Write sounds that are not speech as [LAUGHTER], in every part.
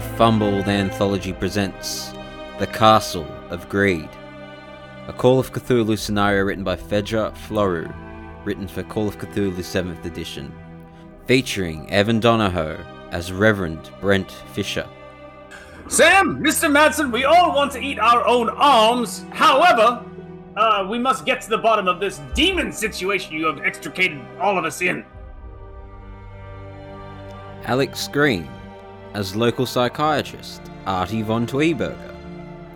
the Fumbled Anthology presents The Castle of Greed, a Call of Cthulhu scenario written by Fedra Floru, written for Call of Cthulhu 7th edition, featuring Evin Donohoe as Reverend Brent Fisher. Sam, Mr. Madsen, we all want to eat our own arms. However, uh, we must get to the bottom of this demon situation you have extricated all of us in. Alex Green as local psychiatrist Artie von Tweeburger.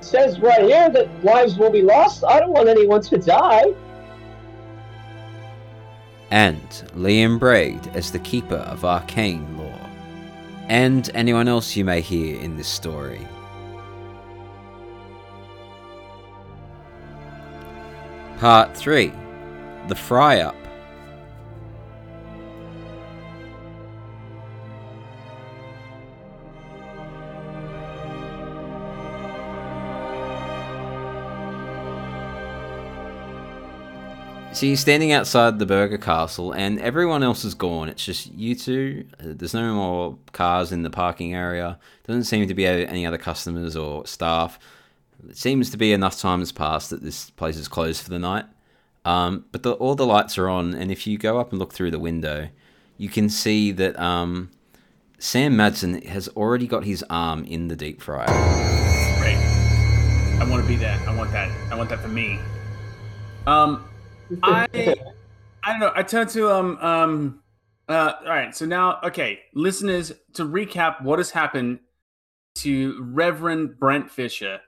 says right here that lives will be lost. I don't want anyone to die. and Liam Braid as the Keeper of Arcane Law, and anyone else you may hear in this story. Part 3 The Fry So you're standing outside the Burger Castle, and everyone else is gone. It's just you two. Uh, There's no more cars in the parking area. Doesn't seem to be any other customers or staff. It seems to be enough time has passed that this place is closed for the night. Um, but the, all the lights are on, and if you go up and look through the window, you can see that um, Sam Madsen has already got his arm in the deep fryer. Great. I want to be that. I want that. I want that for me. Um, I I don't know. I turn to um um uh all right. So now, okay, listeners, to recap what has happened to Reverend Brent Fisher.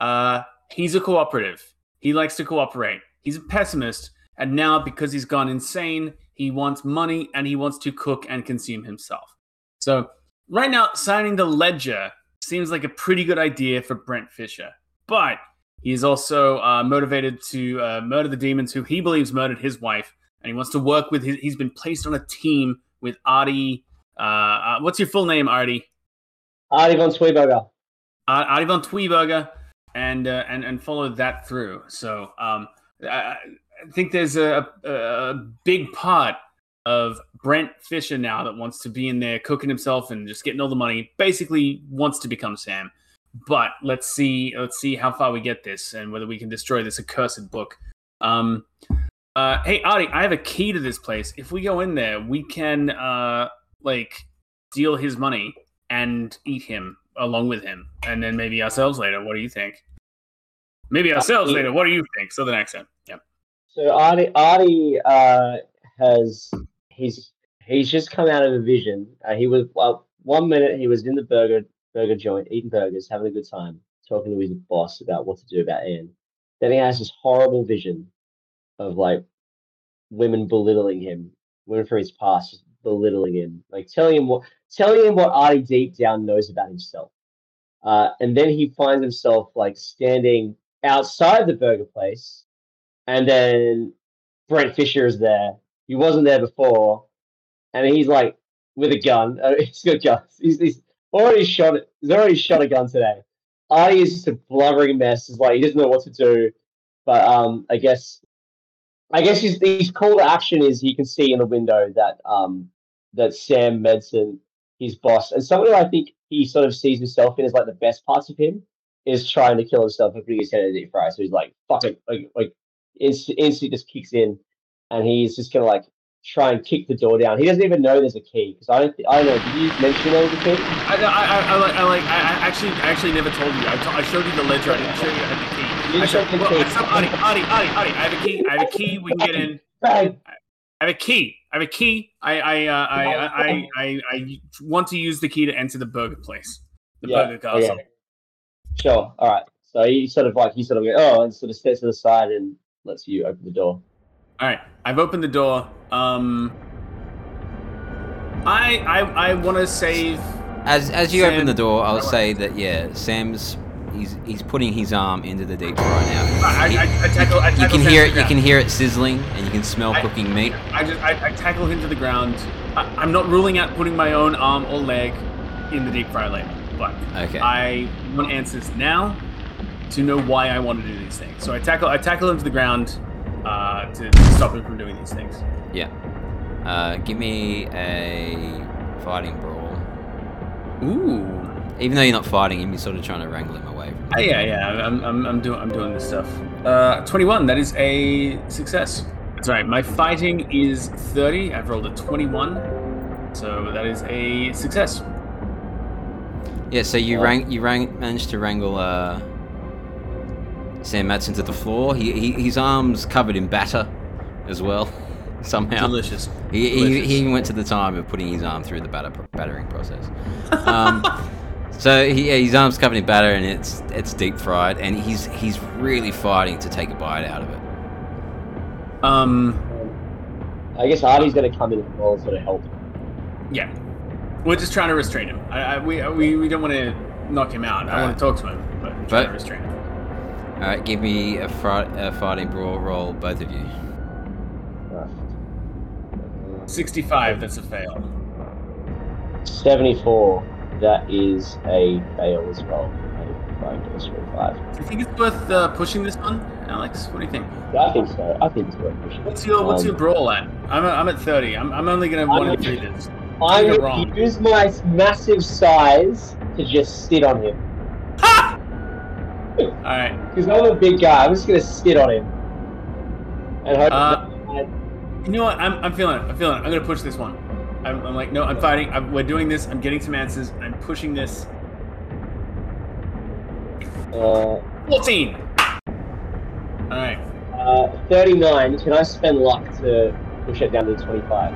Uh, he's a cooperative. He likes to cooperate. He's a pessimist, and now because he's gone insane, he wants money and he wants to cook and consume himself. So right now, signing the ledger seems like a pretty good idea for Brent Fisher, but he is also uh, motivated to uh, murder the demons who he believes murdered his wife, and he wants to work with. His, he's been placed on a team with Artie. Uh, uh, what's your full name, Artie? Artie von Tweeburger. Artie von Tweeburger, and uh, and and follow that through. So um, I, I think there's a, a, a big part of Brent Fisher now that wants to be in there cooking himself and just getting all the money. Basically, wants to become Sam. But let's see, let's see how far we get this and whether we can destroy this accursed book. Um, uh, hey, Artie, I have a key to this place. If we go in there, we can uh, like steal his money and eat him along with him, and then maybe ourselves later. What do you think? Maybe ourselves later. What do you think? Southern accent. Yeah. So Artie, Artie uh, has he's he's just come out of a vision. Uh, he was well, one minute he was in the burger burger joint eating burgers, having a good time, talking to his boss about what to do about Ian. Then he has this horrible vision of like women belittling him, women from his past just belittling him, like telling him what telling him what Artie deep down knows about himself. Uh, and then he finds himself like standing outside the burger place, and then Brent Fisher is there. He wasn't there before, and he's like with a gun. Uh, [LAUGHS] he's got guns. He's, he's already shot. He's already shot a gun today. Artie is just a blubbering mess. He's like he doesn't know what to do. But um, I guess, I guess his, his call to action is he can see in the window that um that Sam Madsen, his boss, and someone I think he sort of sees himself in as like the best parts of him, is trying to kill himself and putting his head in a deep fry. So he's like, fuck it, like like inst- instantly just kicks in, and he's just gonna like try and kick the door down. He doesn't even know there's a key because I don't. Th- I don't know. Did you mention there was a key? I, I, I, I like, I like, I I actually, I actually never told you. I, showed you the ledger. I didn't show you I had the key. You I showed showed, the well, key. I said, Artie, Artie, Artie, Artie, I have a key. I have a key. We can get in. Bang! I have a key. I have a key. I, I, uh, I, I, I, I, I want to use the key to enter the burger place, the Yeah, burger castle. okay. Sure. All right. So he sort of like he sort of goes, oh, and sort of steps to the side and lets you open the door. All right, I've opened the door. Um, I, I, I want to save. As as you Sam- open the door, I'll say that yeah, Sam's he's he's putting his arm into the deep fryer now. I, He- I, I tackle. I you can Sam hear it. You can hear it sizzling, and you can smell cooking meat. I just I, I tackle him to the ground. I, I'm not ruling out putting my own arm or leg in the deep fryer later, but Okay. I want answers now to know why I want to do these things. So I tackle I tackle him to the ground uh, to, to stop him from doing these things. Yeah. Uh, give me a fighting brawl. Ooh. Even though you're not fighting him, you're sort of trying to wrangle him away from Uh, him. yeah, yeah. I'm, I'm, I'm doing I'm doing this stuff. Uh, 21. That is a success. That's right. My fighting is 30. I've rolled a 21, so that is a success. Yeah, so you rang, you rang, managed to wrangle uh, Sam Madsen to the floor. He, he, his arms covered in batter as well, [LAUGHS] somehow. Delicious. He, he, Delicious. he even went to the time of putting his arm through the batter, battering process. Um, [LAUGHS] so he, yeah, his arm's covered in batter and it's it's deep fried, and he's he's really fighting to take a bite out of it. Um, I guess Artie's going to come in and roll sort of help. yeah. We're just trying to restrain him. I, I, we, we, we don't want to knock him out. I want to talk to him, but we're trying But- to restrain him. All right, give me a, fri- a fighting brawl roll, both of you. 65. That's a fail. 74. That is a fail as well. I'm trying to destroy five. Do you think it's worth uh, pushing this one, Alex? What do you think? Yeah, I think so. I think it's worth pushing. What's your What's Um, your brawl at? I'm, I'm at 30. I'm, I'm only gonna I'm one to three this. I'm You're going wrong. to use my massive size to just sit on him. Ha! All right. Because I'm a big guy. I'm just going to sit on him. And hope Uh, You know what? I'm, I'm feeling it. I'm feeling it. I'm gonna push this one. I'm, I'm like, no, I'm fighting. I'm, we're doing this. I'm getting some answers. I'm pushing this. uh, 14. All right. uh, 39. Can I spend luck to push it down to 25?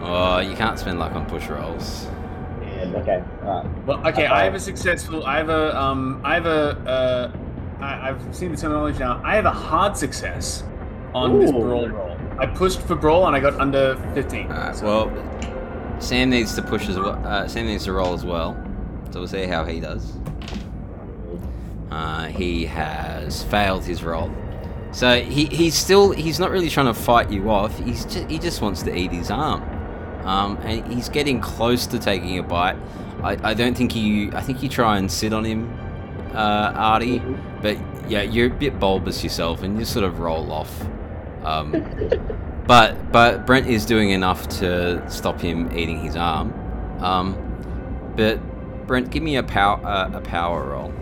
Oh, you can't spend luck on push rolls. Yeah, okay. Alright. Well, okay. I have a successful. I have a. Um. I have a. Uh. I, I've seen the terminology now. I have a hard success on this brawl roll. I pushed for brawl and I got under 15. All right, so- well, Sam needs to push as well. Uh, Sam needs to roll as well. So we'll see how he does. Uh, he has failed his roll. So he, he's still he's not really trying to fight you off. He's just, he just wants to eat his arm, um, and he's getting close to taking a bite. I, I don't think you I think you try and sit on him, uh, Artie, but yeah, you're a bit bulbous yourself, and you sort of roll off. Um, [LAUGHS] but but Brent is doing enough to stop him eating his arm. Um, but Brent, give me a power uh, a power roll.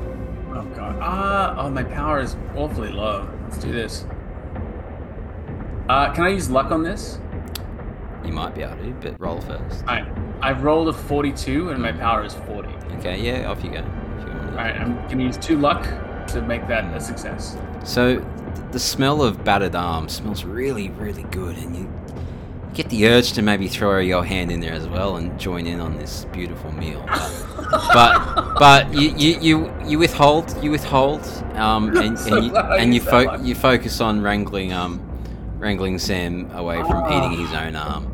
Oh god. Ah. oh, my power is awfully low. Let's do this. Uh, can I use luck on this? You might be able to, but roll first. Alright. I've rolled a 42 and my power is 40. Okay, yeah, off you go. You. Alright, I'm gonna use two luck to make that a success. So th- the smell of battered arm smells really, really good, and you get the urge to maybe throw your hand in there as well and join in on this beautiful meal. [LAUGHS] But but, you, you, you, you withhold you withhold um, [LAUGHS] and, and you, and you, fo- you focus on wrangling um wrangling Sam away from eating his own arm.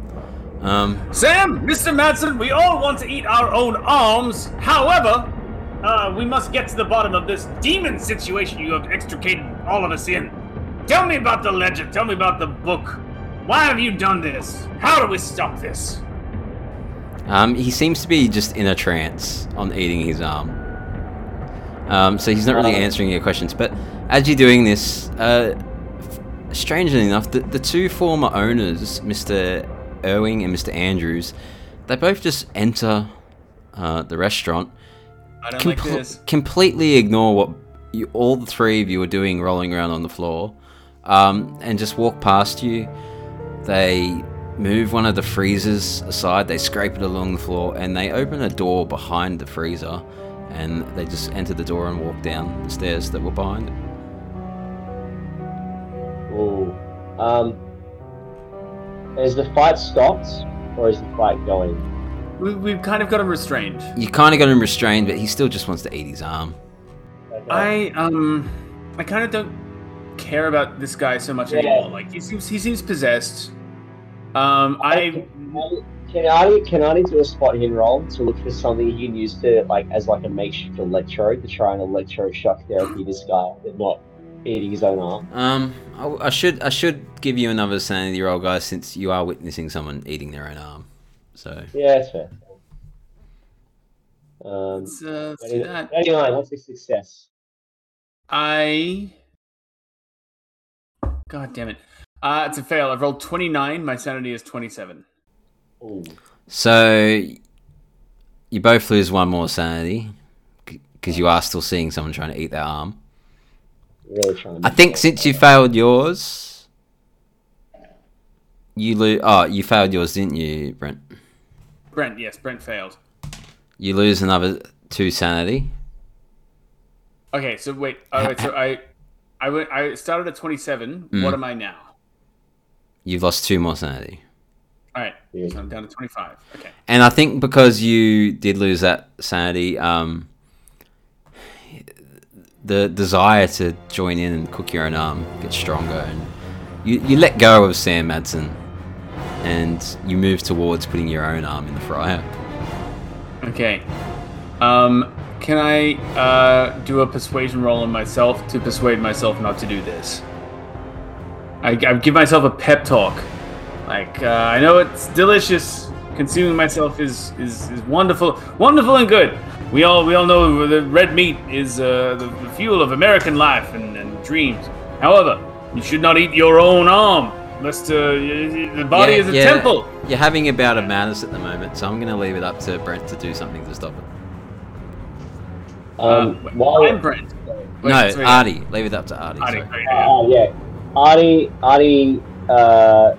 Um, Sam, Mr. Madsen, we all want to eat our own arms. However, uh, we must get to the bottom of this demon situation you have extricated all of us in. Tell me about the legend. Tell me about the book. Why have you done this? How do we stop this? Um, he seems to be just in a trance on eating his arm. Um, so he's not really Oh. answering your questions. But as you're doing this, uh, f- strangely enough, the, the two former owners, Mr. Irving and Mr. Andrews, they both just enter uh, the restaurant, I don't like this. completely ignore what you, all the three of you are doing, rolling around on the floor, um, and just walk past you. They move one of the freezers aside, they scrape it along the floor, and they open a door behind the freezer, and they just enter the door and walk down the stairs that were behind it. Ooh. Um, is the fight stopped, or is the fight going? We, we've kind of got him restrained. You kind of got him restrained, but he still just wants to eat his arm. Okay. I um, I kind of don't care about this guy so much Yeah. anymore. Like he seems he seems possessed. Um, I Can Artie, can Artie do a spot hidden roll to look for something he can use to like as like a makeshift electrode to try and electroshock therapy this guy, but not eating his own arm? Um, I, I should I should give you another sanity roll, guys, since you are witnessing someone eating their own arm. So Yeah, that's fair. Um, let's, uh, let's do that. 39, what's a success? I. God damn it. Uh, it's a fail. I've rolled 29. My sanity is 27. Ooh. So you both lose one more sanity. because you are still seeing someone trying to eat their arm. Really trying. I think since you failed yours, you lose. Oh, you failed yours, didn't you, Brent? Brent, yes, Brent failed. You lose another two sanity. Okay, so wait. All right, so I, I went. I started at twenty-seven. Mm. What am I now? You've lost two more sanity. All right, so I'm down to twenty-five. Okay. And I think because you did lose that sanity, um, the desire to join in and cook your own arm gets stronger, and you, you let go of Sam Madsen, and you move towards putting your own arm in the fryer. Okay. Um, can I uh, do a persuasion roll on myself to persuade myself not to do this? I, I give myself a pep talk. Like, uh, I know it's delicious. Consuming myself is, is, is wonderful, wonderful and good. We all we all know the red meat is uh, the, the fuel of American life and, and dreams. However, you should not eat your own arm, lest uh, y- y- the body Yeah, is a yeah. temple. You're having about a bout of madness at the moment, so I'm going to leave it up to Brent to do something to stop it. Um, while, I'm Brent. Wait, no, sorry. Artie. Leave it up to Artie. Artie, sorry. sorry, yeah. Uh, yeah. Artie, Artie, uh,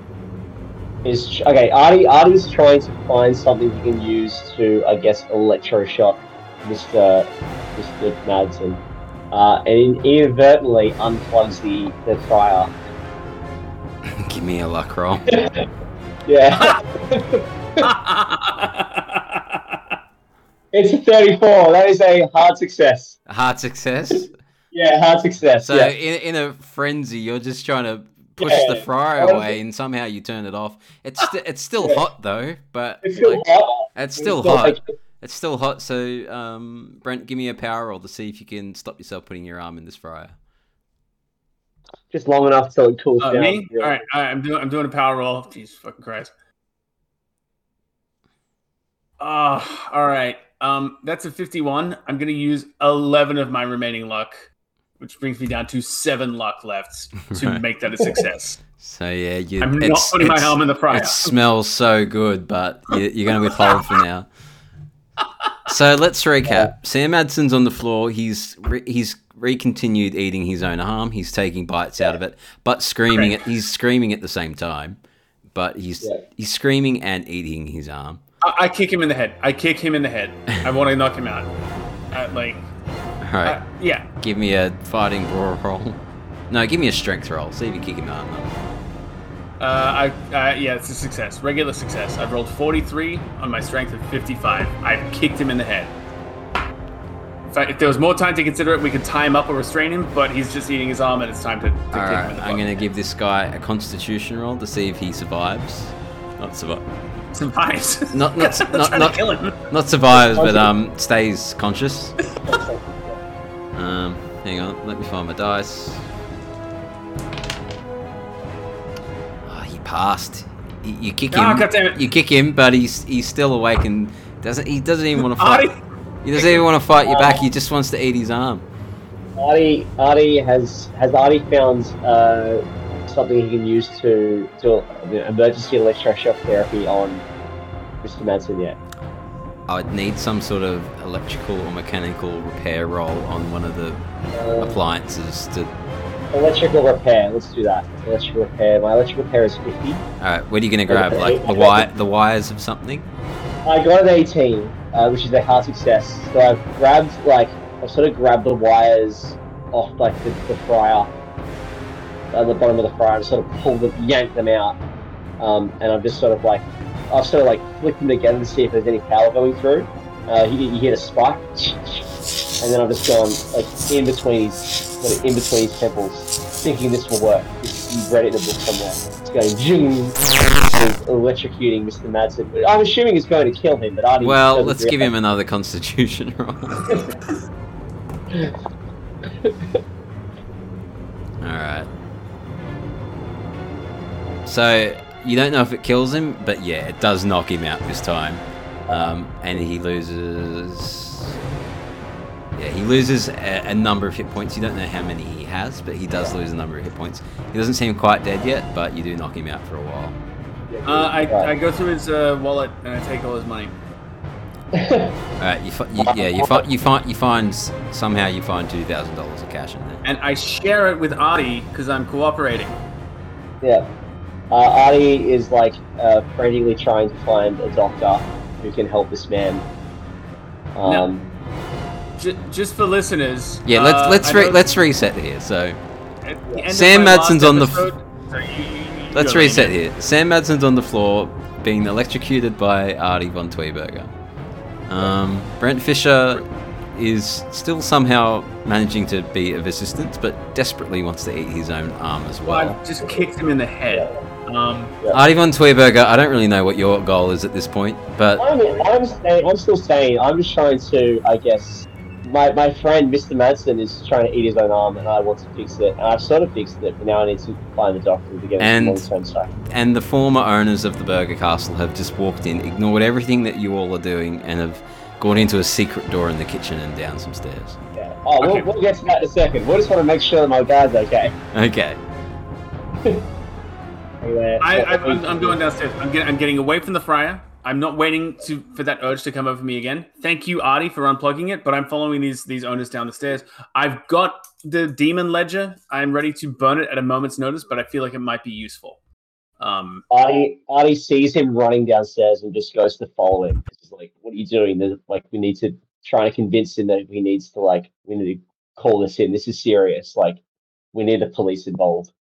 is okay. Artie, Artie's trying to find something he can use to, I guess, electroshock Mister Mister Madsen, uh, and inadvertently unplugs the the fryer. [LAUGHS] Give me a luck roll. [LAUGHS] Yeah, [LAUGHS] it's a thirty-four. That is a hard success. A hard success. Yeah, hard success. So yeah. in, in a frenzy, you're just trying to push Yeah. the fryer away, and somehow you turn it off. It's sti- it's still Yeah. hot though, but It's still like, hot. it's still It's hot. like- It's still hot. So um, Brent, give me a power roll to see if you can stop yourself putting your arm in this fryer. just long enough till it cools Uh, down. me? Yeah. All right, all right, I'm doing I'm doing a power roll. Jesus fucking Christ. Uh, all right. Um, that's a 51. I'm gonna use 11 of my remaining luck, which brings me down to seven luck left to Right. [LAUGHS] make that a success. So yeah, you. I'm not putting my it's- arm in the fryer. It smells so good, but you, you're going to withhold for now. So let's recap. Sam Madsen's on the floor. He's re- he's recontinued eating his own arm. He's taking bites out of it, but screaming it. He's screaming at the same time, but he's Yeah. he's screaming and eating his arm. I, I kick him in the head. I kick him in the head. I want to knock him out. Uh, like, All right, uh, yeah. give me a fighting brawl roll. No, give me a strength roll. See if you kick him out. Uh, I, uh, yeah, it's a success. Regular success. I've rolled 43 on my strength of 55. I've kicked him in the head. In fact, if there was more time to consider it, we could tie him up or restrain him, but he's just eating his arm and it's time to, to kick right, him in the I'm going to give this guy a Constitution roll to see if he survives. Not survive. Survives. [LAUGHS] Not not [LAUGHS] I'm not trying not, kill him. not survives, but um stays conscious. [LAUGHS] Um, hang on, let me find my dice. Oh, he passed. You, you kick him. Goddammit. You kick him, but he's he's still awake and doesn't he doesn't even want to Artie, fight. He doesn't even want to fight you back. He just wants to eat his arm. Artie, Artie has has Artie found uh, something he can use to to you know, emergency electroshock therapy on Mr. Madsen yet? I would need some sort of electrical or mechanical repair roll on one of the Uh, appliances to. Electrical repair. Let's do that. Electrical repair. My electrical repair is fifty. All right, what are you gonna grab? Okay. Like the wire, the wires of something? I got an eighteen, uh, which is a hard success. So I've grabbed like I've sort of grabbed the wires off like the, the fryer at the bottom of the fryer and sort of pulled them, yanked them out, um, and I've just sort of like I've sort of like flicked them together to see if there's any power going through. Uh, you, you hear a spike, [LAUGHS] and then I've just gone like in between his sort of in between temples, thinking this will work. You've read it in a book somewhere. It's going and electrocuting Mr. Madsen. I'm assuming it's going to kill him, but Artie. Well, let's give him another Constitution roll. [LAUGHS] All right. So you don't know if it kills him, but yeah, it does knock him out this time, um, and he loses. Yeah, he loses a, a number of hit points. You don't know how many he has, but he does lose a number of hit points. He doesn't seem quite dead yet, but you do knock him out for a while. Uh, I, I go through his uh, wallet and I take all his money. [LAUGHS] All right, you, fi- you yeah, you find you find you find somehow you find two thousand dollars of cash in there. And I share it with Artie because I'm cooperating. Yeah. Uh, Artie is like uh, frantically trying to find a doctor who can help this man. Um, J- just for listeners. Yeah, let's uh, let's I re- let's reset here. So at the end of Sam my last Madsen's on the f- episode- Sorry, you- you- you let's reset Randy. here. Sam Madsen's on the floor, being electrocuted by Artie von Tweeburger. Um, Brent Fisher is still somehow managing to be of assistance, but desperately wants to eat his own arm as Well, well. I just kicked him in the head. Um, Artie von Tweeberger, I don't really know what your goal is at this point, but I'm, I'm, saying, I'm still saying, I'm just trying to, I guess, my, my friend Mr. Madsen is trying to eat his own arm and I want to fix it. And I've sort of fixed it, but now I need to find the doctor to get And- some long-term stuff. and the former owners of the Burger Castle have just walked in, ignored everything that you all are doing, and have gone into a secret door in the kitchen and down some stairs. Yeah. Oh, Okay. we'll, we'll get to that in a second. we'll just want to make sure that my dad's okay. Okay. [LAUGHS] Anyway, I, I, I'm, I'm going downstairs. I'm getting, I'm getting away from the fryer. I'm not waiting to for that urge to come over me again. Thank you, Artie, for unplugging it. But I'm following these these owners down the stairs. I've got the demon ledger. I'm ready to burn it at a moment's notice, but I feel like it might be useful. Um, Artie, Artie sees him running downstairs and just goes to follow him. He's like, "What are you doing?" Like, we need to try to convince him that he needs to like, we need to call this in. This is serious. Like, we need the police involved.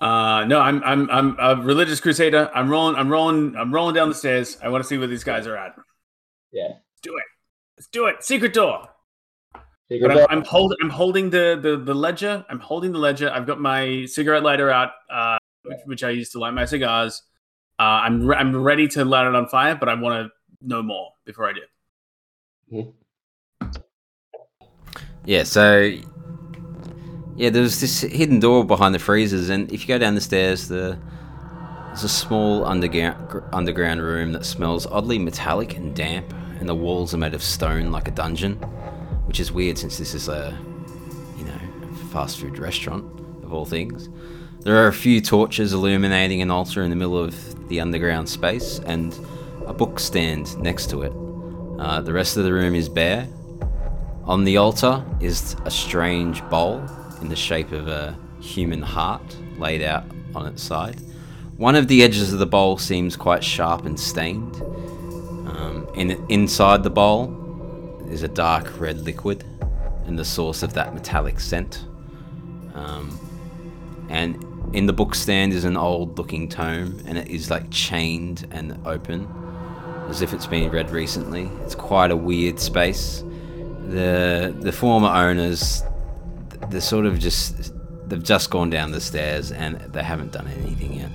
Uh, no, I'm I'm I'm a religious crusader. I'm rolling. I'm rolling. I'm rolling down the stairs. I want to see where these guys are at. Yeah. Let's do it. Let's do it. Secret door. Figure But it I'm. I'm holding. I'm holding the, the the ledger. I'm holding the ledger. I've got my cigarette lighter out, uh, which, which I use to light my cigars. Uh, I'm re- I'm ready to light it on fire, but I want to know more before I do. Yeah, so yeah, there's this hidden door behind the freezers, and if you go down the stairs, the there's a small underground underground room that smells oddly metallic and damp, and the walls are made of stone like a dungeon, which is weird since this is a you know fast food restaurant of all things. There are a few torches illuminating an altar in the middle of the underground space, and a book stand next to it. Uh, the rest of the room is bare, on the altar is a strange bowl in the shape of a human heart laid out on its side. One of the edges of the bowl seems quite sharp and stained. Um, in, inside the bowl is a dark red liquid and the source of that metallic scent. Um, and in the book stand is an old looking tome and it is like chained and open as if it's been read recently. It's quite a weird space the the former owners they're sort of just they've just gone down the stairs and they haven't done anything yet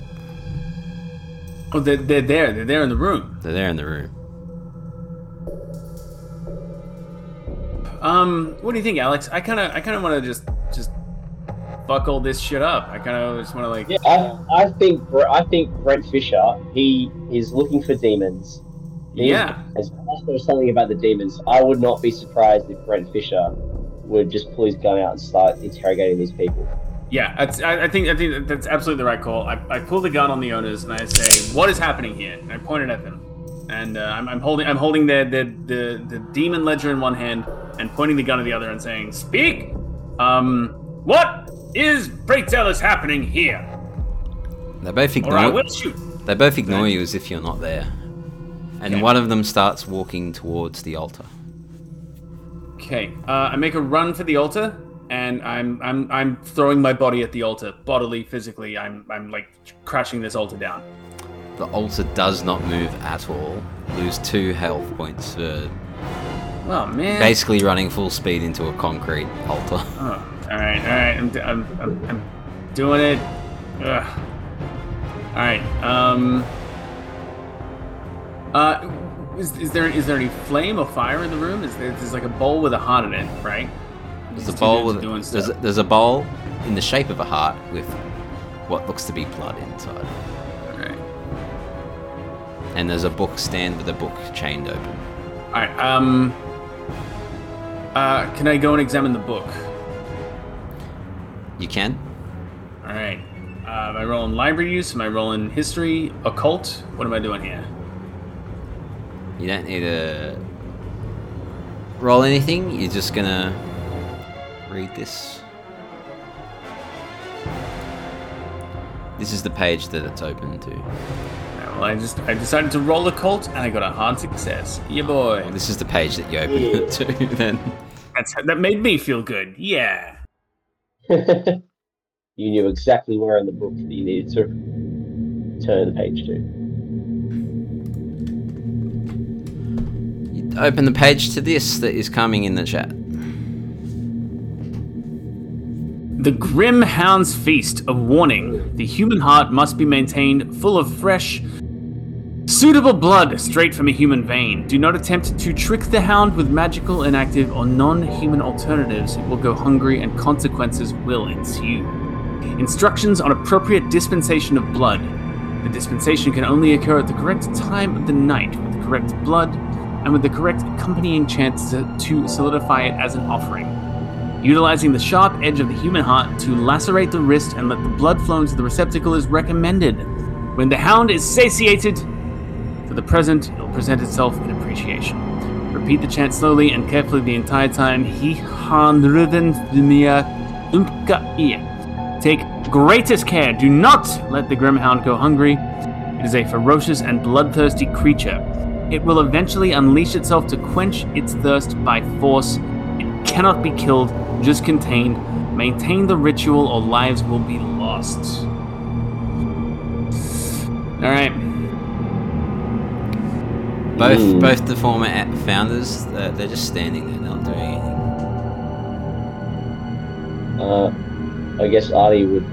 Oh, they're, they're there. They're there in the room. they're there in the room Um, what do you think, Alex? I kind of I kind of want to just just buckle this shit up. I kind of just want to like. Yeah, I, I think Bre- I think Brent Fisher he is looking for demons. He- Yeah. As as was something about the demons, I would not be surprised if Brent Fisher would just pull his gun out and start interrogating these people. Yeah, that's, I, I think I think that's absolutely the right call. I, I pull the gun on the owners and I say, "What is happening here?" And I point it at them, and uh, I'm, I'm holding I'm holding the, the the the demon ledger in one hand and pointing the gun at the other and saying, "Speak. Um, what is pray tell is happening here, they both or I ignore will shoot." they both ignore you as if you're not there and Okay. one of them starts walking towards the altar Okay, uh, I make a run for the altar, and I'm I'm I'm throwing my body at the altar, bodily, physically. I'm I'm like crashing this altar down. the altar does not move at all lose two health points for Oh man. basically running full speed into a concrete altar [LAUGHS] Oh, all right, all right. I'm, I'm, I'm, I'm doing it. Ugh. All right. Um. Uh, is, is there is there any flame or fire in the room? Is there, there's like a bowl with a heart in it, right? There's These a bowl with there's a, there's a bowl in the shape of a heart with what looks to be blood inside, right. and there's a book stand with a book chained open. All right. Um. Uh, can I go and examine the book? You can. All right. Uh, am I rolling library use? Am I rolling history, occult? What am I doing here? You don't need to roll anything. You're just gonna read this. This is the page that it's open to. Well, I just I decided to roll occult and I got a hard success. Yeah, boy. This is the page that you open it to. [LAUGHS] Then That's that made me feel good. Yeah. [LAUGHS] you knew exactly where in the book that you needed to turn the page to. Open the page to this that is coming in the chat. The Grim Hound's Feast. A warning. The human heart must be maintained full of fresh, suitable blood straight from a human vein. Do not attempt to trick the hound with magical, inactive, or non human alternatives. It will go hungry and consequences will ensue. Instructions on appropriate dispensation of blood. The dispensation can only occur at the correct time of the night with the correct blood and with the correct accompanying chants to, solidify it as an offering utilizing the sharp edge of the human heart to lacerate the wrist and let the blood flow into the receptacle is recommended. When the hound is satiated, for the present, it will present itself in appreciation. Repeat the chant slowly and carefully the entire time. Take greatest care. Do not let the grim hound go hungry. It is a ferocious and bloodthirsty creature. It will eventually unleash itself to quench its thirst by force. It cannot be killed, just contained. Maintain the ritual or lives will be lost. Alright. Both Mm. both the former founders, they're, they're just standing there, not doing anything. Uh, I guess Artie would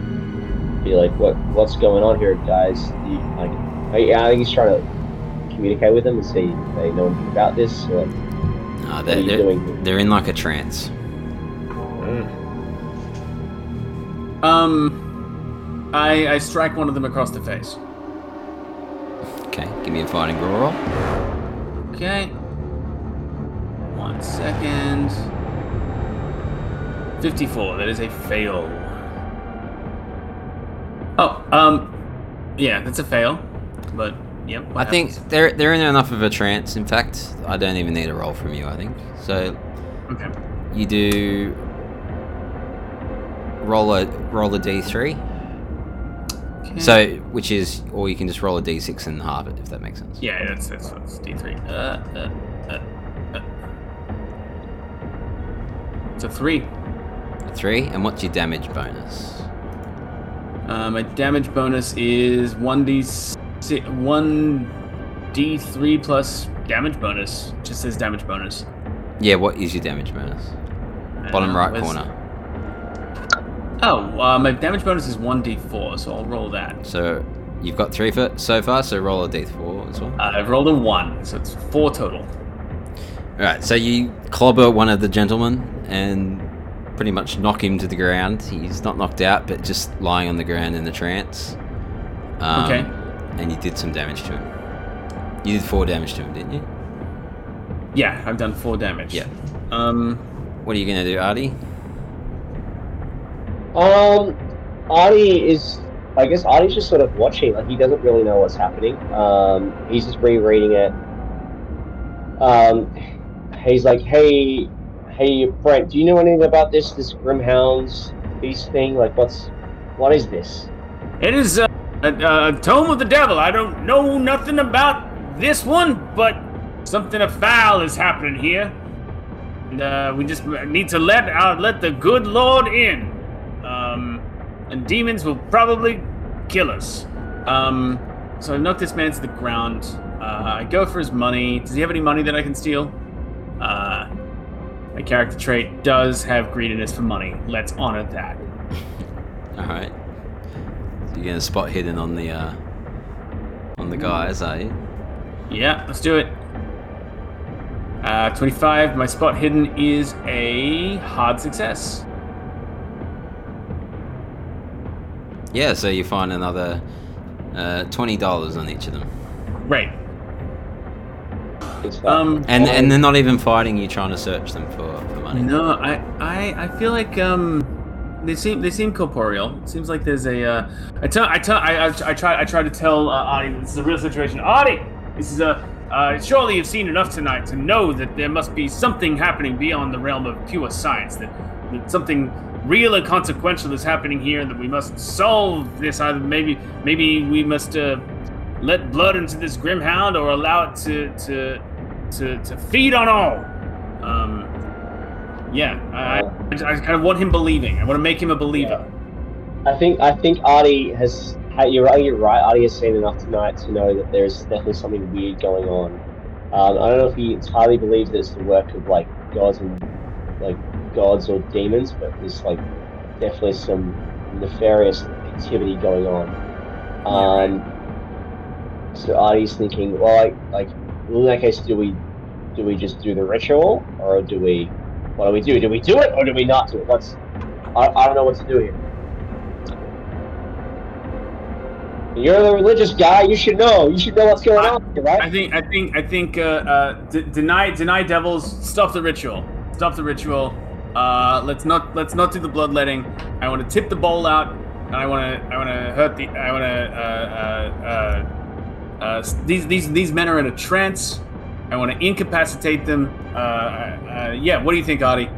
be like, "What? What's going on here, guys?" Do you, like, I, I think he's trying to communicate with them and see if they know anything about this. Or, like, Uh, what are they're, you they're, doing? they're in like a trance. Um, I, I strike one of them across the face. Okay, give me a fighting brawl roll. Okay. One second. 54. That is a fail. Oh, um, yeah, that's a fail. But, yep. I what think they're they're in enough of a trance. In fact, I don't even need a roll from you. I think so. Okay. You do roll a roll a d3. okay. So which is, or you can just roll a d6 and halve it if that makes sense. Yeah, that's, that's, that's D3. Uh, uh, uh, uh. It's a 3. A three, and what's your damage bonus? Uh, my damage bonus is 1d6, 1d3 plus damage bonus. Just says damage bonus. Yeah, what is your damage bonus? Bottom right where's- corner. Oh, uh, my damage bonus is 1d4, so I'll roll that. So you've got three for so far. So roll a d4 as well. Uh, I've rolled a 1, so it's 4 total. All right, so you clobber one of the gentlemen and pretty much knock him to the ground. He's not knocked out, but just lying on the ground in a trance. Um, Okay. And you did some damage to him. You did four damage to him, didn't you? Yeah, I've done 4 damage. Yeah. Um, What are you gonna do, Artie? Um, Artie is. I guess Artie's just sort of watching. Like he doesn't really know what's happening. Um, he's just rereading it. Um, he's like, "Hey, hey, Brent, do you know anything about this? This Grimhounds Beast thing? Like, what's, what is this?" it is uh, a, a tome of the devil. I don't know nothing about this one, but something foul is happening here. And uh, we just need to let uh, let the good Lord in. Um, and demons will probably kill us. Um, so I knock this man to the ground. Uh, I go for his money. Does he have any money that I can steal? Uh, my character trait does have greediness for money. Let's honor that. [LAUGHS] All right. So you're gonna spot hidden on the uh, on the guys, are you? Yeah, let's do it. Uh, 25. My spot hidden is a hard success. Yeah. So you find another uh, twenty dollars on each of them, Right. Um, and and they're not even fighting you, trying to search them for, for money. no, I, I, I feel like um, they seem they seem corporeal. It seems like there's a. Uh, I tell I tell I, I, I try I try to tell uh, Artie this is a real situation. Artie, this is a Uh, surely you've seen enough tonight to know that there must be something happening beyond the realm of pure science. That, that something real and consequential is happening here, that we must solve this. Either maybe, maybe we must uh, let blood into this grimhound, or allow it to to to, to feed on all. Yeah, I, I, I kind of want him believing. I want to make him a believer. I think I think Artie has. You're right. You're right. Artie has seen enough tonight to know that there's definitely something weird going on. Um, I don't know if he entirely believes that it's the work of like gods and like gods or demons, but there's like definitely some nefarious activity going on. Um, so Artie's thinking, well, like, like, in that case, do we, do we just do the ritual, or do we, what do we do? Do we do it, or do we not do it? Let's, I, I don't know what to do here. You're the religious guy. You should know. You should know what's going I- on, here, right? I think I think I think uh, uh, d- deny deny devils. Stop the ritual. Stop the ritual. Uh, let's not let's not do the bloodletting. I want to tip the bowl out, and I want to I want to hurt the I want to uh, uh, uh, uh, these these these men are in a trance. I want to incapacitate them. Uh, uh, yeah. What do you think, Artie?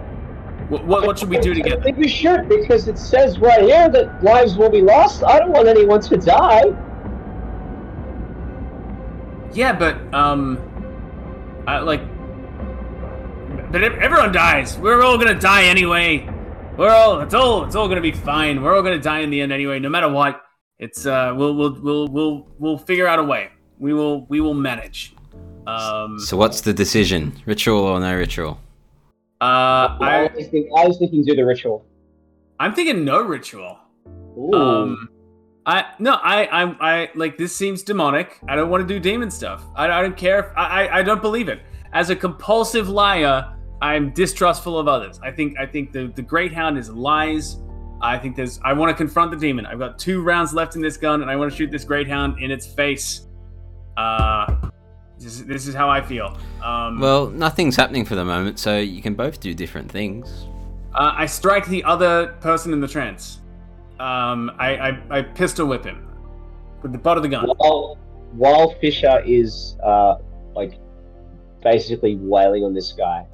What, what what should we do I together? think we should because it says right here that lives will be lost. I don't want anyone to die. Yeah, but um, I like, but everyone dies. We're all gonna die anyway. We're all it's all it's all gonna be fine. We're all gonna die in the end anyway, no matter what. It's uh, we'll we'll we'll we'll we'll figure out a way. We will we will manage. Um, So what's the decision? Ritual or no ritual? uh, I, I was thinking, I was thinking do the ritual. I'm thinking no ritual. Ooh. Um, I no, I, I, I like this seems demonic. I don't want to do demon stuff. I, I don't care. If, I, I, I don't believe it. As a compulsive liar, I'm distrustful of others. I think, I think the the Great Hound is lies. I think there's. I want to confront the demon. I've got two rounds left in this gun, and I want to shoot this Great Hound in its face. Uh, this is, this is how I feel. Um, Well, nothing's happening for the moment, so you can both do different things. Uh, I strike the other person in the trance. Um, I, I, I pistol whip him with the butt of the gun. while while Fisher is uh like basically wailing on this guy,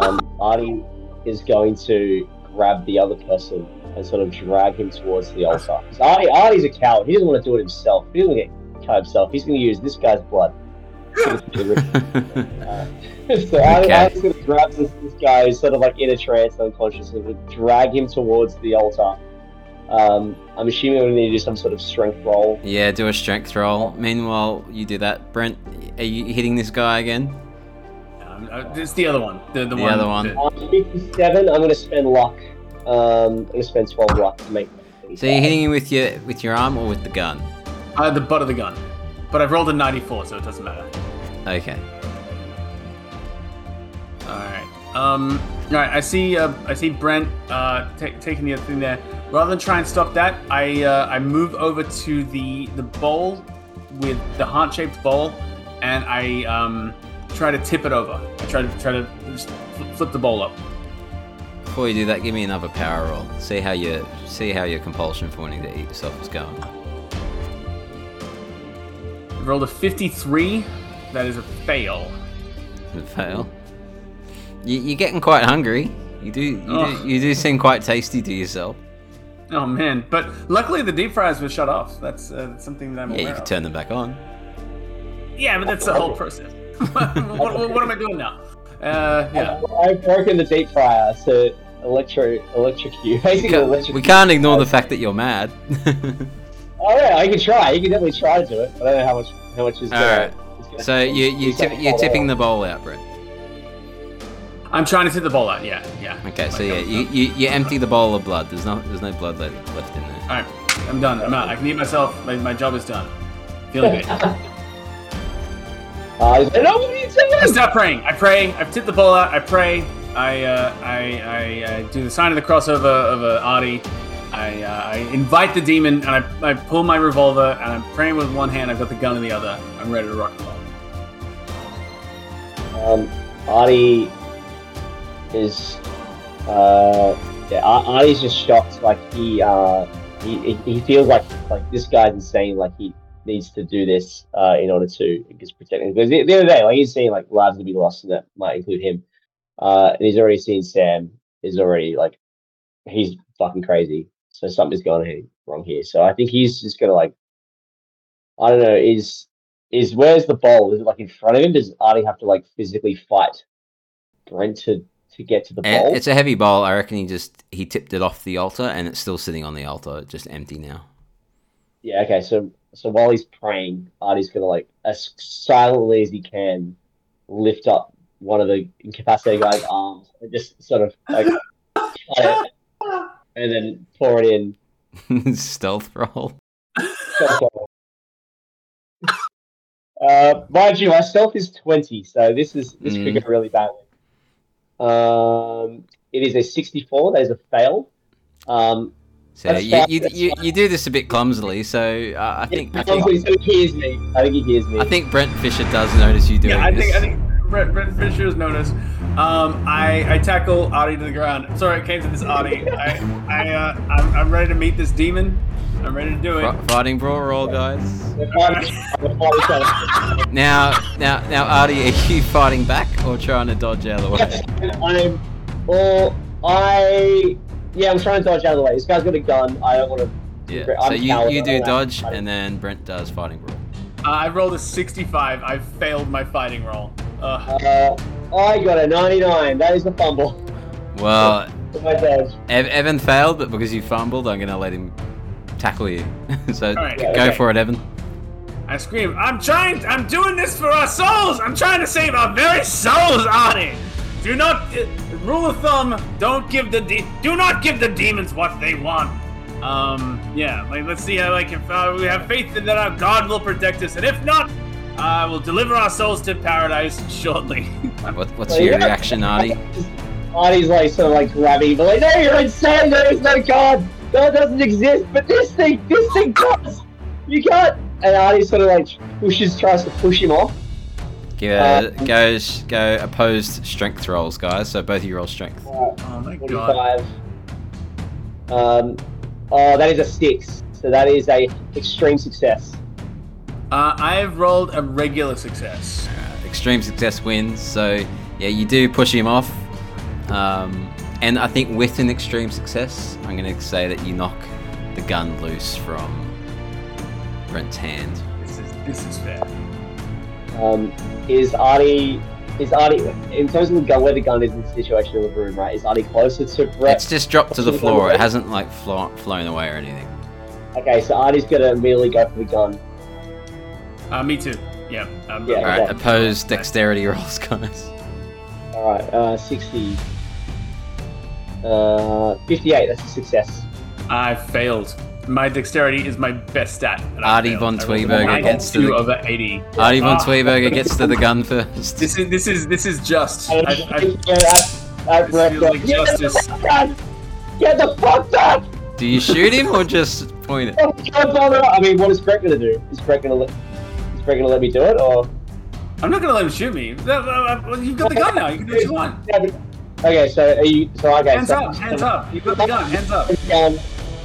um, [LAUGHS] Artie is going to grab the other person and sort of drag him towards the altar. 'Cause Artie, Artie's a coward. He doesn't want to do it himself. He doesn't want to get cut himself. He's going to use this guy's blood. [LAUGHS] [LAUGHS] so Artie, Okay. Artie's going to grab this, this guy who's sort of like in a trance, unconscious, and would drag him towards the altar. Um, I'm assuming we need to do some sort of strength roll. yeah, do a strength roll. Meanwhile, you do that. Brent, are you hitting this guy again? Um, uh, it's the other one. The, the, The one. other one. that- On 57, I'm going to spend luck. Um, I'm going to spend 12 luck to make. So you're hitting him with your with your arm or with the gun? uh, the butt of the gun. But I've rolled a 94, so it doesn't matter. Okay. All right. Um. All right. I see. Uh, I see Brent uh, ta taking the other thing there. Rather than try and stop that, I uh, I move over to the the bowl with the heart-shaped bowl, and I um try to tip it over. I try to try to just flip the bowl up. Before you do that, give me another power roll. See how your see how your compulsion for wanting to eat yourself is going. I rolled a 53. That is a fail. Does it fail? You, you're getting quite hungry. You do you, Ugh. do you do seem quite tasty to yourself. Oh man! But luckily the deep fryers were shut off. That's, uh, something that I'm Yeah, aware you could of. turn them back on. Yeah, but that's the whole process. [LAUGHS] what, what, what am I doing now? Uh, yeah. I've broken the deep fryer to electro electrocute. Basically, Can't- electrocute. we can't ignore the fact that you're mad. [LAUGHS] Oh yeah, I can try. You can definitely try to do it. I don't know how much how much is gonna. Alright. so you you tip, you're tipping the bowl out, Brent. I'm trying to tip the bowl out. Yeah, yeah. Okay, so yeah, you, you, you empty the bowl of blood. There's no there's no blood le- left in there. All right, I'm done. I'm out. I can eat myself. My, my job is done. Feeling good. [LAUGHS] Uh, he's like, no, what are you I stop praying. I pray. I've tipped the bowl out. I pray. I uh, I, I, I do the sign of the cross of a, of a Artie. I, uh, I invite the demon and I, I pull my revolver and I'm praying with one hand. I've got the gun in the other. I'm ready to rock and roll. Um, Artie is, uh, yeah, Ar- Artie's just shocked. Like he, uh, he, he- feels like like this guy's insane. Like he, needs to do this uh, in order to just protect him. Because the, the other day, like he's seen like lives to be lost, and that might include him. Uh, and he's already seen Sam is already like he's fucking crazy. So something's gone wrong here. So I think he's just gonna like I don't know, is is where's the bowl? Is it like in front of him? Does Artie have to like physically fight Brent to to get to the And bowl? it's a heavy bowl. I reckon he just he tipped it off the altar, and it's still sitting on the altar, just empty now. Yeah, okay, so so while he's praying, Artie's gonna like as silently as he can lift up one of the incapacitated guy's arms and just sort of like [LAUGHS] cut it and then pour it in. [LAUGHS] Stealth roll. [LAUGHS] Uh, mind you, my stealth is twenty, so this is this could Mm. go really badly. Um, it is a sixty-four. That is a fail. Um, So you, you, you, you do this a bit clumsily. So uh, I think I think he hears me. I think he hears me. I think Brent Fisher does notice you doing Yeah, I this. think I think Brent, Brent Fisher's noticed. Um, I I tackle Artie to the ground. Sorry, I came to this Artie. I I uh, I'm, I'm ready to meet this demon. I'm ready to do it. Fi- Fighting brawl roll, guys. We're fighting- we're fighting each other. Now, now, now, Artie, are you fighting back or trying to dodge out of the way? I'm, well, I, yeah, I'm trying to dodge out of the way. This guy's got a gun. I don't want to. Yeah. I'm So you, coward, you do don't know. dodge, and then Brent does fighting brawl. Uh, I rolled a 65. I failed my fighting roll. Ugh. Uh, I got a 99. That is a fumble. Well, Ev- Evin failed, but because you fumbled, I'm gonna let him tackle you. [LAUGHS] so Alright. go Okay. for it, Evin. I scream, I'm trying, I'm doing this for our souls! I'm trying to save our very souls, Arnie! Do not, uh, rule of thumb, don't give the, de- do not give the demons what they want. Um, yeah, like, let's see how, like, if uh, we have faith in that our God will protect us, and if not, uh, we'll deliver our souls to paradise shortly. [LAUGHS] What, what's your reaction, Artie? Artie's like so like grabbing, but like, no, you're insane. There is no God. God doesn't exist. But this thing, this thing does. You can't. And Artie sort of like pushes, tries to push him off. Give a, goes go opposed strength rolls, guys. So both of you roll strength. Alright, oh my god. 45. Um, oh, that is a six. So that is a extreme success. Uh, I have rolled a regular success. Uh, extreme success wins. So yeah, you do push him off. Um, and I think with an extreme success, I'm going to say that you knock the gun loose from Brent's hand. This is, this is fair. Um, is Artie is Artie in terms of the gun where the gun is in the situation of the room, right? Is Artie closer to Brett? It's just dropped to the floor. It hasn't like flo- flown away or anything. Okay, so Artie's gonna immediately go for the gun. Uh, me too. Yeah. Um, Yeah. All right, Okay. opposed dexterity rolls, guys. All right, uh, sixty. Uh, fifty-eight. That's a success. I failed. My dexterity is my best stat. and Artie von I rolled a Tweeburger gets to the- over eighty. Artie von Ah. Tweeburger [LAUGHS] gets to the gun first. This is this is this is just. I, I, I, yeah, that, that This Brett like Get the justice. Get the fuck back! Do you shoot him or just point it? [LAUGHS] I mean, what is Brett gonna do? Is Brett gonna let? Is Brett gonna let me do it, or? I'm not gonna let him shoot me. You've got the gun now. You can do what you want. Yeah, but- Okay, so are you? So I okay, Hands so, up, hands up. You've got the gun. Hands up. [LAUGHS] Um,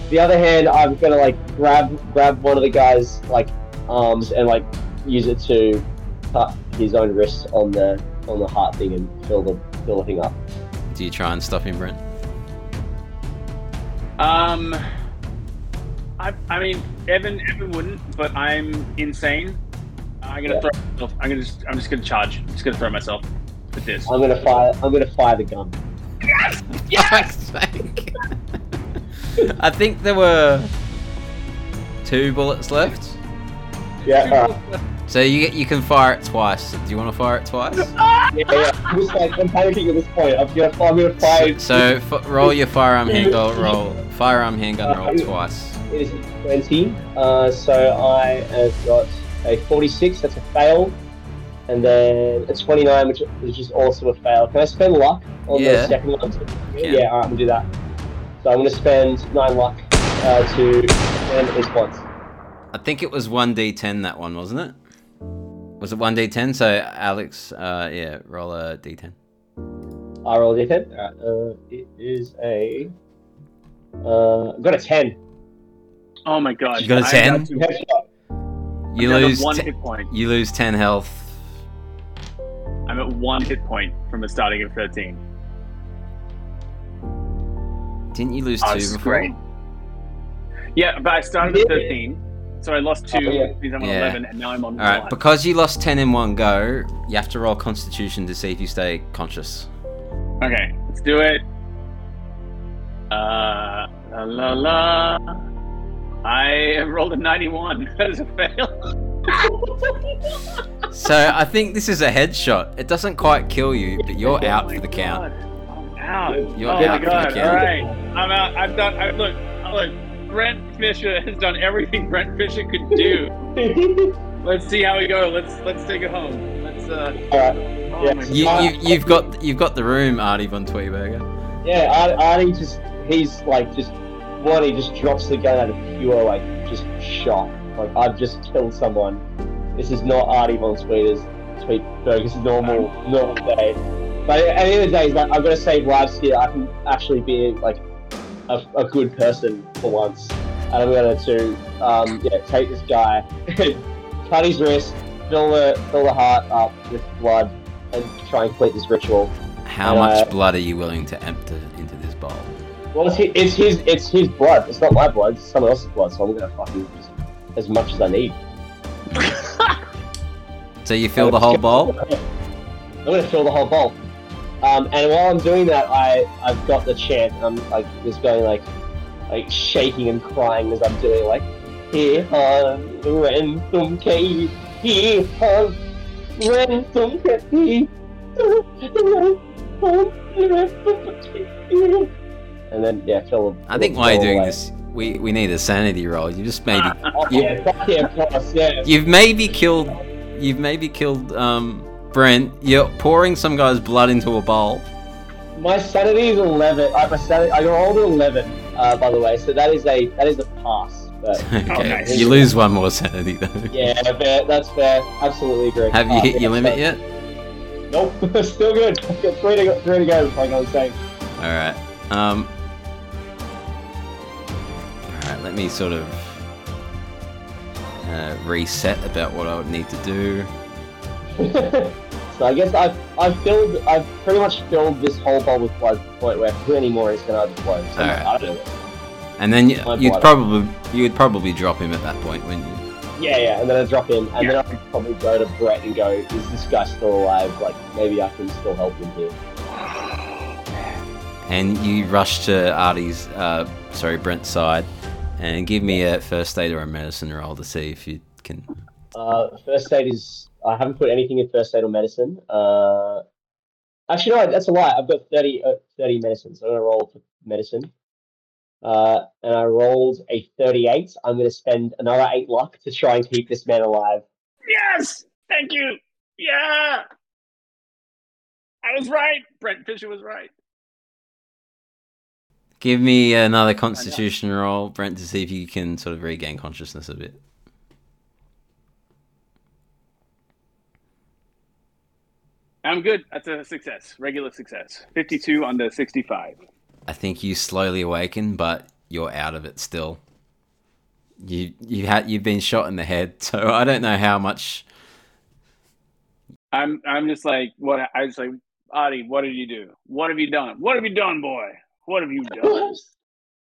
the other hand, I'm gonna like grab grab one of the guy's like arms and like use it to cut his own wrist on the on the heart thing and fill the fill the thing up. Do you try and stop him, Brent? Um, I, I mean, Evin, Evin wouldn't, but I'm insane. I'm gonna Yeah. throw myself. I'm gonna just, I'm just gonna charge. I'm just gonna throw myself with this. I'm gonna fire. I'm gonna fire the gun. Yes! [LAUGHS] Yes. I think there were two bullets left. Yeah. All right. So you you can fire it twice. Do you want to fire it twice? [LAUGHS] Yeah, yeah. I'm just like I'm panicking at this point. I'm gonna, I'm gonna fire. So f- roll your firearm handgun roll. Firearm handgun roll twice. It is 20. Uh, so I have got a 46. That's a fail. And then a 29, which is just also a fail. Can I spend luck on Yeah. the second one? Can. Yeah, alright, we'll do that. So I'm going to spend 9 luck uh, to spend response. I think it was one d10 that one, wasn't it? Was it one d10? So Alex, uh, yeah, roll a d10. I roll a d10. Alright, uh, it is a. Uh, got a 10. Oh my god! You got a 10? Got to- Headshot. You I'm lose one te- hit point. you lose ten health. I'm at one hit point from a starting of 13. Didn't you lose Oh, two this is before? great. Yeah, but I started You at 13, so I lost two. Oh, yeah. Means I'm on Yeah. 11, and now I'm on All right, one. because you lost ten in one go, you have to roll Constitution to see if you stay conscious. Okay, let's do it. Uh, la la la. I rolled a 91. [LAUGHS] That is a fail. [LAUGHS] So I think this is a headshot. It doesn't quite kill you, but you're out Oh for my the count. I'm out. You're oh out my for the god! count. All right, I'm out. I've done. I, look, look. Brent Fisher has done everything Brent Fisher could do. [LAUGHS] let's see how we go. Let's let's take it home. Let's. Uh, Alright. oh Yeah. my You, god. you, you've got you've got the room, Artie von Tweeburger. Yeah, Ar- Artie just he's like just one, he just drops the gun out of pure like just shock. Like I've just killed someone. This is not Artie von Tweeter's Tweet Burger's normal normal day. But at the end of the day, he's like, I've got to save lives here. I can actually be like a, a good person for once. And I'm gonna to um, yeah take this guy, [LAUGHS] cut his wrist, fill the fill the heart up with blood, and try and complete this ritual. How Uh, much blood are you willing to empty into this bowl? Well, it's his, it's his, it's his blood. It's not my blood. It's someone else's blood. So I'm gonna fucking just as much as I need. [LAUGHS] So you fill the whole bowl? I'm gonna fill the whole bowl. Um, and while I'm doing that, I I've got the chant. I'm like just going like like shaking and crying as I'm doing like here on rentum cave here on rentum cave and then yeah fill the I think the while you're doing away. this, we, we need a sanity roll. You just maybe Oh, yeah, fuck yeah, of course, yeah. you've maybe killed you've maybe killed um Brent. You're pouring some guy's blood into a bowl. My sanity is eleven. I, my sanity, I rolled an eleven, uh, by the way. So that is a that is a pass. But [LAUGHS] okay, nice. you lose one more sanity though. yeah, fair, that's fair. Absolutely agree. Have you Uh, hit yeah, your limit so- yet? Nope, [LAUGHS] still good. I've [LAUGHS] got three to go, three to go before I go insane. All right. Um. All right. Let me sort of uh, reset about what I would need to do. [LAUGHS] so I guess I've I've filled I've pretty much filled this whole bowl with blood to the point where if I do any more, it's gonna overflow. So Alright. I don't know. And then you, you'd probably you would probably drop him at that point, wouldn't you? Yeah, yeah, and then I drop him, and then I could probably go to Brett and go, "Is this guy still alive? Like maybe I can still help him here." And you rush to Artie's, uh, sorry, Brent's side, and give me a first aid or a medicine roll to see if you can. Uh, first aid is I haven't put anything in first aid or medicine. Uh, actually, no, that's a lie. I've got 30, uh, 30 medicine, so I'm gonna roll for medicine. Uh, and I rolled a thirty-eight. I'm gonna spend another eight luck to try and keep this man alive. Yes! Thank you! Yeah! I was right! Brent Fisher was right. Give me another Constitution roll, Brent, to see if you can sort of regain consciousness a bit. I'm good. That's a success. Regular success. 52 under 65. I think you slowly awaken, but you're out of it still. You you had you've been shot in the head, [LAUGHS] so I don't know how much. I'm I'm just like what I was like, Artie, what did you do? What have you done? What have you done, boy? What have you [LAUGHS] done?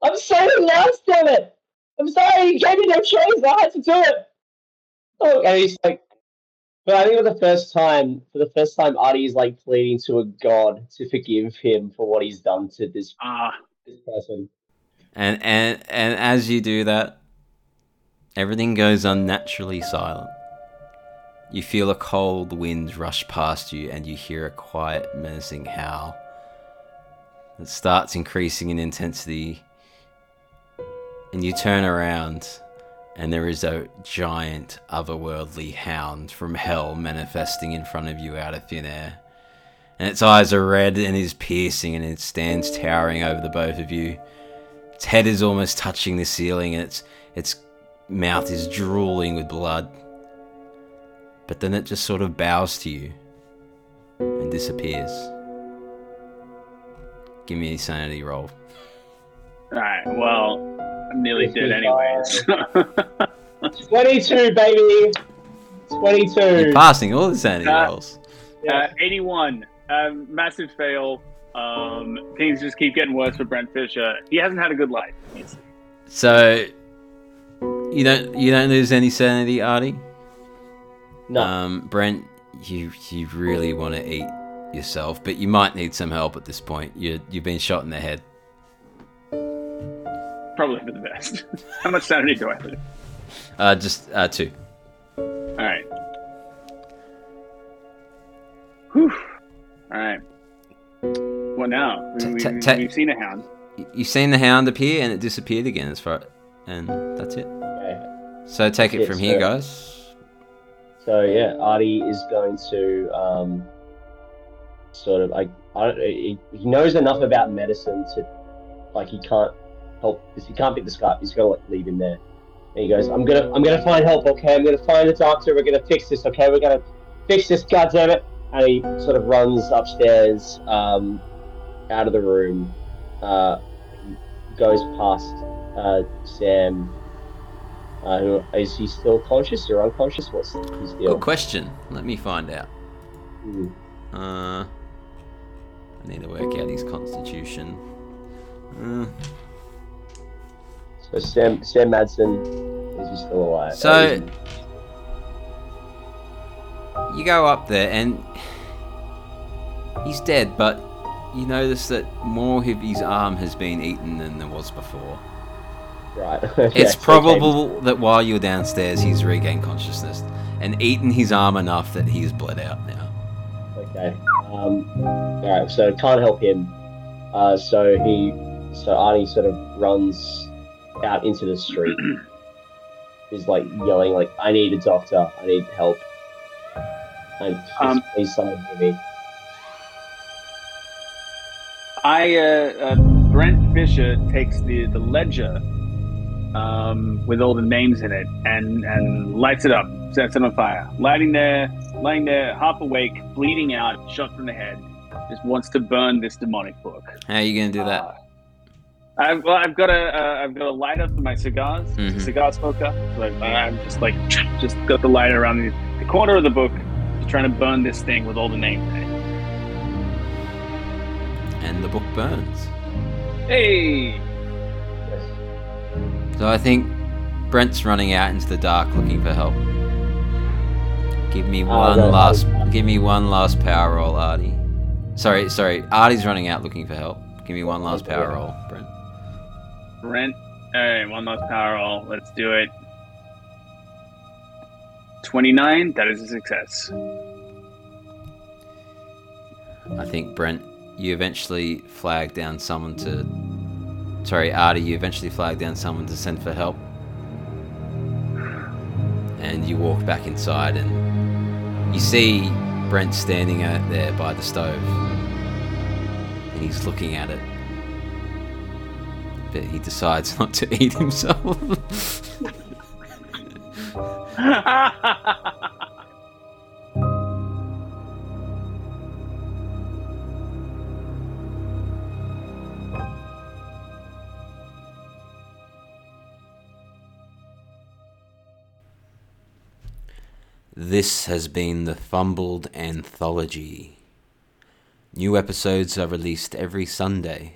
I'm sorry, lost damn it! I'm sorry, you gave me no choice. I had to do it. Oh, and he's like, but I think for the first time, for the first time, Artie is like pleading to a god to forgive him for what he's done to this, Ah, this person. And and and as you do that, everything goes unnaturally silent. You feel a cold wind rush past you, and you hear a quiet, menacing howl. It starts increasing in intensity, and you turn around, and there is a giant, otherworldly hound from hell manifesting in front of you out of thin air. And its eyes are red and is piercing, and it stands towering over the both of you. Its head is almost touching the ceiling, and its its mouth is drooling with blood. But then it just sort of bows to you and disappears. Give me a sanity roll. all right. Well, I'm nearly dead anyways. [LAUGHS] 22, baby. 22. You're passing all the sanity Uh, rolls. Uh, 81. Um, massive fail. Um, things just keep getting worse for Brent Fisher. He hasn't had a good life. So you don't you don't lose any sanity, Artie. No. Um, Brent, you you really want to eat yourself, but you might need some help at this point. You you've been shot in the head. Probably for the best. [LAUGHS] How much sanity do I lose? Uh, just uh, two. All right. Whew. All right. What now? We, Ta- we, ta- we, ta- we've seen a hound. You've seen the hound appear, and it disappeared again. As far, and that's it. Okay. So take it That's it, from here, so- guys. So yeah, Artie is going to um, sort of like I don't, he, he knows enough about medicine to like he can't help because he can't pick the scar. He's gonna like leave him there. And he goes, "I'm gonna I'm gonna find help. Okay, I'm gonna find a doctor. We're gonna fix this. Okay, we're gonna fix this. God damn it!" And he sort of runs upstairs, um, out of the room. Uh, goes past uh, Sam. Uh, who is he still conscious or unconscious? What's his deal? Good question. Let me find out. Hmm. Uh, need to work out his constitution. Uh, So Sam Sam Madsen is he still alive? So- you go up there, and he's dead, but you notice that more of his arm has been eaten than there was before. right. [LAUGHS] It's okay. probable that while you're downstairs, he's regained consciousness and eaten his arm enough that he's bled out now. Okay. Um, all right. So can't help him. Uh, so he, so Arnie sort of runs out into the street. [CLEARS THROAT] He's like yelling, like, "I need a doctor. I need help. And please, Um, please someone hear me." I uh, uh, Brent Fisher takes the the ledger um, with all the names in it and and lights it up, sets it on fire. Lighting there, lying there, half awake, bleeding out, shot from the head. Just wants to burn this demonic book. How are you going to do that? Uh, I've, well, I've got a uh, I've got a lighter for my cigars, Mhm. cigar smoker. So I- I'm just like just got the lighter around the, the corner of the book, just trying to burn this thing with all the names in it. And the book burns. Hey. Yes. So I think Brent's running out into the dark looking for help. Give me Oh, one no, last. I- Give me one last power roll, Artie. Sorry, sorry. Artie's running out looking for help. Give me one last power roll, Brent. Brent. All right, one last power roll. Let's do it. 29. That is a success. I think Brent, you eventually flag down someone to. Sorry, Artie, you eventually flag down someone to send for help. And you walk back inside and you see Brent standing out there by the stove. And he's looking at it. But he decides [LAUGHS] not to eat himself. [LAUGHS] This has been the Fumbled Anthology. New episodes are released every Sunday.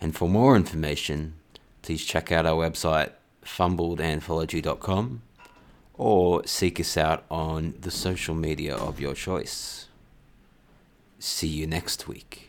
And for more information, please check out our website fumbledanthology.com or seek us out on the social media of your choice. See you next week.